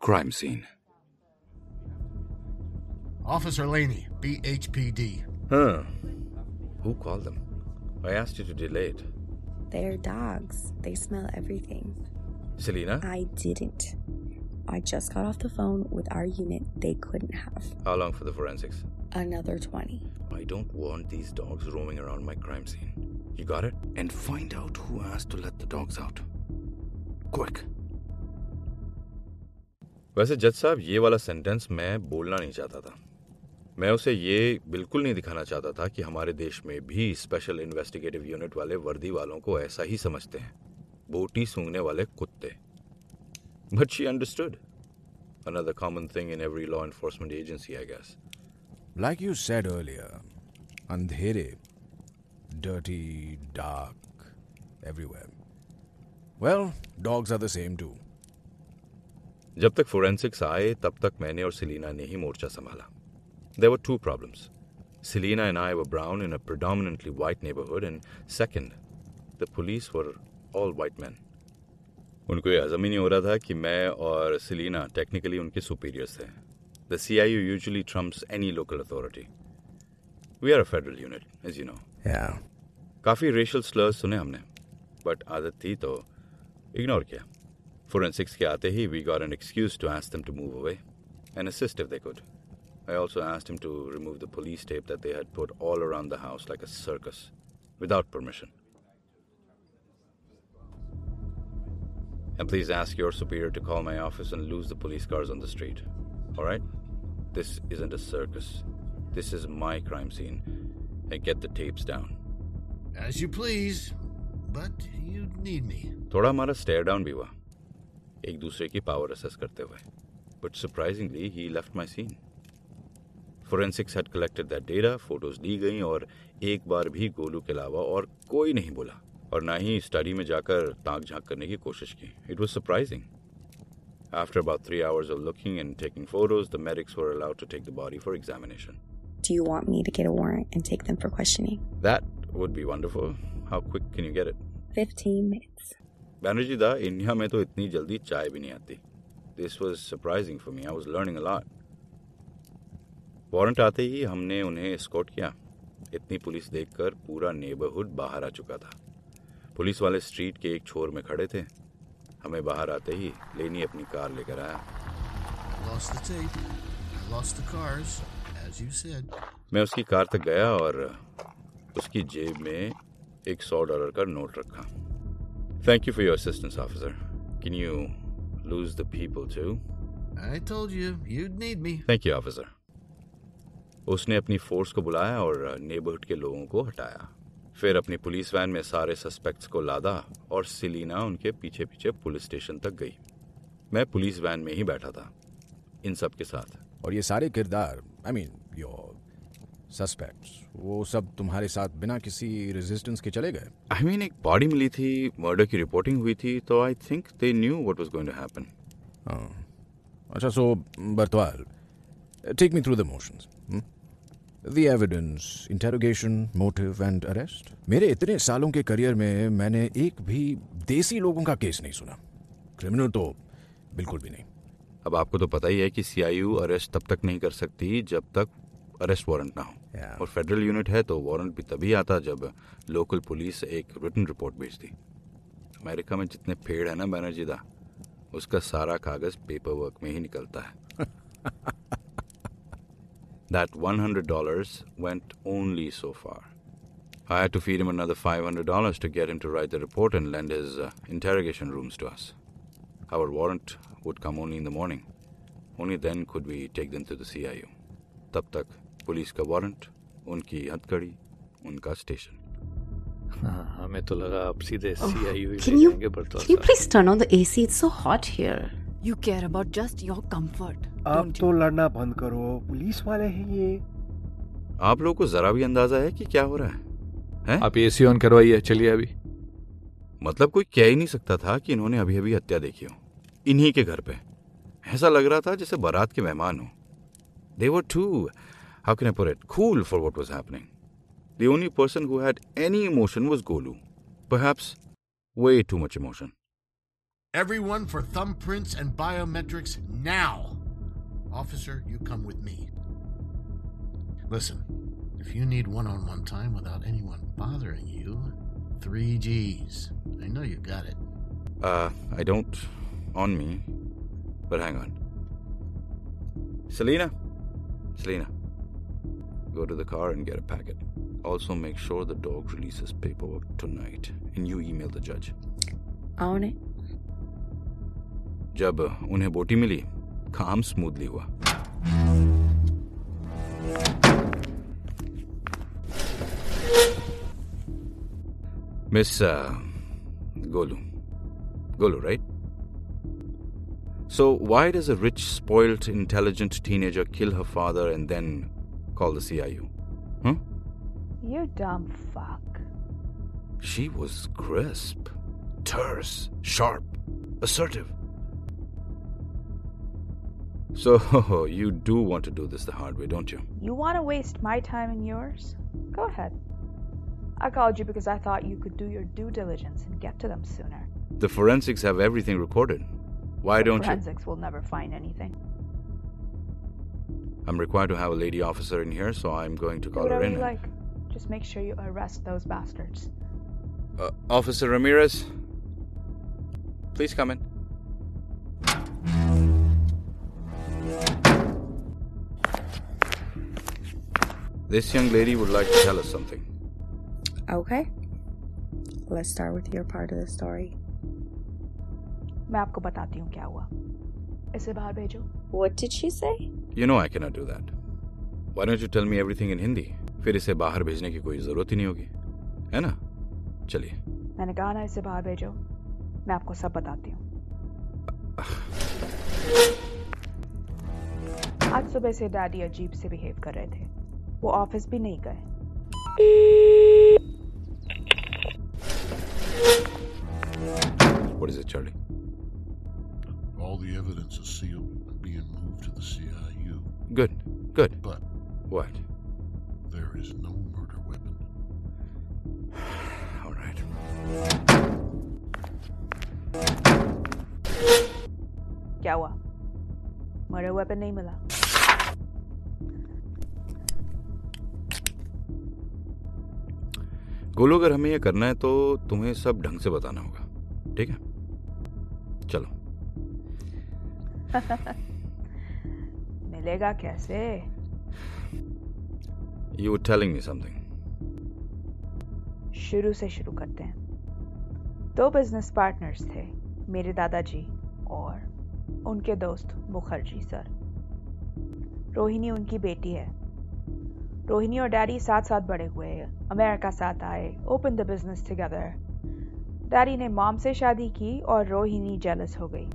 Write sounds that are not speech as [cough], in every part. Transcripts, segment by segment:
Crime scene. Officer Laney, BHPD. Huh. Who called them? I asked you to delay it. They're dogs. They smell everything. Selena? I didn't. I just got off the phone with our unit. They couldn't have. How long for the forensics? Another 20. I don't want these dogs roaming around my crime scene. You got it? And find out who asked to let the dogs out. Quick. वैसे जज साहब, ये वाला sentence मैं बोलना नहीं चाहता था। मैं उसे ये बिल्कुल नहीं दिखाना चाहता था कि हमारे देश में भी स्पेशल इन्वेस्टिगेटिव यूनिट वाले वर्दी वालों को ऐसा ही समझते हैं। बोटी सूंघने वाले कुत्ते। But she understood another common thing in every law enforcement agency I guess like you said earlier अंधेरे dirty dark everywhere well dogs are the same too जब तक फोरेंसिक्स आए तब तक मैंने और सिलीना ने ही मोर्चा संभाला। There were two problems Selena and I were brown in a predominantly white neighborhood, and second, the police were all white men. उनको ये हजम ही नहीं हो रहा था कि मैं और सिलीना टेक्निकली उनके सुपीरियर्स थे the C I U usually trumps any local authority we are a federal unit as you know काफ़ी रेशल स्लर्स सुने हमने बट आदत थी तो इग्नोर किया। फोरेंसिक्स के आते ही we got an excuse to ask them to move away and assist if they could I also asked him to remove the police tape that they had put all around the house like a circus, without permission. And please ask your superior to call my office and lose the police cars on the street. Alright? This isn't a circus. This is my crime scene. And get the tapes down. As you please, but you need me. थोड़ा हमारा stair down भी हुआ एक दूसरे की power assess करते हुए but surprisingly he left my scene forensics had collected that data photos ली गई और एक बार भी गोलू के अलावा और कोई नहीं बोला और ना ही स्टडी में जाकर ताक झाँक करने की कोशिश की it was surprising After about three hours of looking and taking photos, the medics were allowed to take the body for examination. Do you want me to get a warrant and take them for questioning? That would be wonderful. How quick can you get it? 15 minutes. Banerjee da India में तो इतनी जल्दी चाय भी नहीं आती this was surprising for me I was learning a lot warrant आते ही हमने उन्हें स्कॉट किया इतनी पुलिस देखकर पूरा नेबरहुड बाहर आ चुका था पुलिस वाले स्ट्रीट के एक छोर में खड़े थे हमें बाहर आते ही लेनी अपनी कार लेकर आया Lost the tape. Lost the cars, as you said. मैं उसकी कार तक गया और उसकी जेब में एक सौ डॉलर का नोट रखा thank you for your assistance officer can you lose the people to I told you, you'd need me. Thank you officer उसने अपनी फोर्स को बुलाया और नेबरहुड के लोगों को हटाया। फिर अपनी पुलिस वैन में सारे सस्पेक्ट्स को लादा और सिलीना उनके पीछे पीछे पुलिस स्टेशन तक गई। मैं पुलिस वैन में ही बैठा था इन सब के साथ। और ये सारे किरदार आई मीन योर सस्पेक्ट्स वो सब तुम्हारे साथ बिना किसी रेजिस्टेंस के चले गए। आई मीन एक बॉडी मिली थी मर्डर की रिपोर्टिंग हुई थी तो I think they knew what was going to happen अच्छा so Bartwal take me through the motions the evidence interrogation motive and arrest मेरे इतने सालों के करियर में मैंने एक भी देसी लोगों का केस नहीं सुना। क्रिमिनल तो बिल्कुल भी नहीं। अब आपको तो पता ही है कि सीआईयू अरेस्ट तब तक नहीं कर सकती जब तक अरेस्ट वारंट ना हो. और फेडरल यूनिट है तो वारंट भी तभी आता जब लोकल पुलिस एक रिटन रिपोर्ट भेजती अमेरिका में जितने पेड़ है ना बैनर्जी दा उसका सारा कागज़ पेपर वर्क में ही निकलता है That $100 went only so far. I had to feed him another $500 to get him to write the report and lend his uh, interrogation rooms to us. Our warrant would come only in the morning. Only then could we take them to the CIU. तब तक police का warrant उनकी हथकड़ी उनका station. हाँ, हमें तो लगा आप सीधे सीआईयू ही Can ले you जाएँगे पर तो can you ऐसा please turn on the AC? It's so hot here. You care about just आप तो लड़ना बंद करो पुलिस वाले हैं ये। आप लोगों को जरा भी अंदाज़ा है कि क्या हो रहा है? हैं? आप एसी ऑन करवाइए चलिए अभी। मतलब कोई कह ही नहीं सकता था कि इन्होंने अभी अभी हत्या देखी हो। इन्हीं के घर पे। ऐसा लग रहा था जैसे बारात के मेहमान हो। They were two how can I put it, cool for what was happening. The only person who had any emotion was Golu. Perhaps way too much emotion. Everyone for thumbprints and biometrics now! Officer, you come with me. Listen, if you need one on one time without anyone bothering you, three G's. I know you got it. Uh, I don't on me, but hang on. Selena? Selena. go to the car and get a packet. Also, make sure the dog releases paperwork tonight and you email the judge. On it. जब उन्हें बोटी मिली काम smoothly हुआ miss Golu Golu right? So, why does a rich, spoilt, intelligent teenager kill her father and then call the CIU? Huh? You dumb fuck. She was crisp, terse, sharp, assertive. So, [laughs] you do want to do this the hard way, don't you? You want to waste my time and yours? Go ahead. I called you because I thought you could do your due diligence and get to them sooner. The forensics have everything recorded. Why don't you? Forensics will never find anything. I'm required to have a lady officer in here, so I'm going to Do call her whatever in. you and- like. Just make sure you arrest those bastards. Uh, Officer Ramirez, please come in. This young lady would like to tell us something. Okay. Let's start with your part of the story. मैं आपको बताती हूँ क्या हुआ इसे बाहर भेजो What did she say? You know I cannot do that. Why don't you tell me everything in Hindi? फिर इसे बाहर भेजने की कोई ज़रूरत ही नहीं होगी है ना चलिए मैंने कहा ना इसे बाहर भेजो मैं आपको सब बताती हूँ आज सुबह से डैडी अजीब से बिहेव कर रहे थे वो ऑफ़िस भी नहीं गए What is it, Charlie? All the evidence is sealed and being moved to the CIU, Good, good. but What? there is no murder weapon. [sighs] All right. क्या हुआ मर्डर वेपन नहीं मिला गोलू अगर हमें यह करना है तो तुम्हें सब ढंग से बताना होगा ठीक है चलो [laughs] मिलेगा कैसे? यू टेलिंग मी समथिंग शुरू से शुरू करते हैं। दो बिज़नेस पार्टनर्स थे मेरे दादाजी और उनके दोस्त मुखर्जी सर। रोहिणी उनकी बेटी है। रोहिणी और डैडी साथ साथ बड़े हुए अमेरिका साथ आए open the business together daddy ने मॉम से शादी की और रोहिणी जेलस हो गई।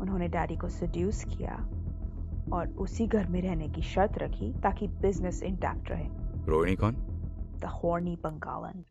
उन्होंने डैडी को सड्यूस किया। और उसी घर में रहने की शर्त रखी ताकि बिज़नेस इंटैक्ट रहे रोहिणी कौन द हॉर्नी Bengalan.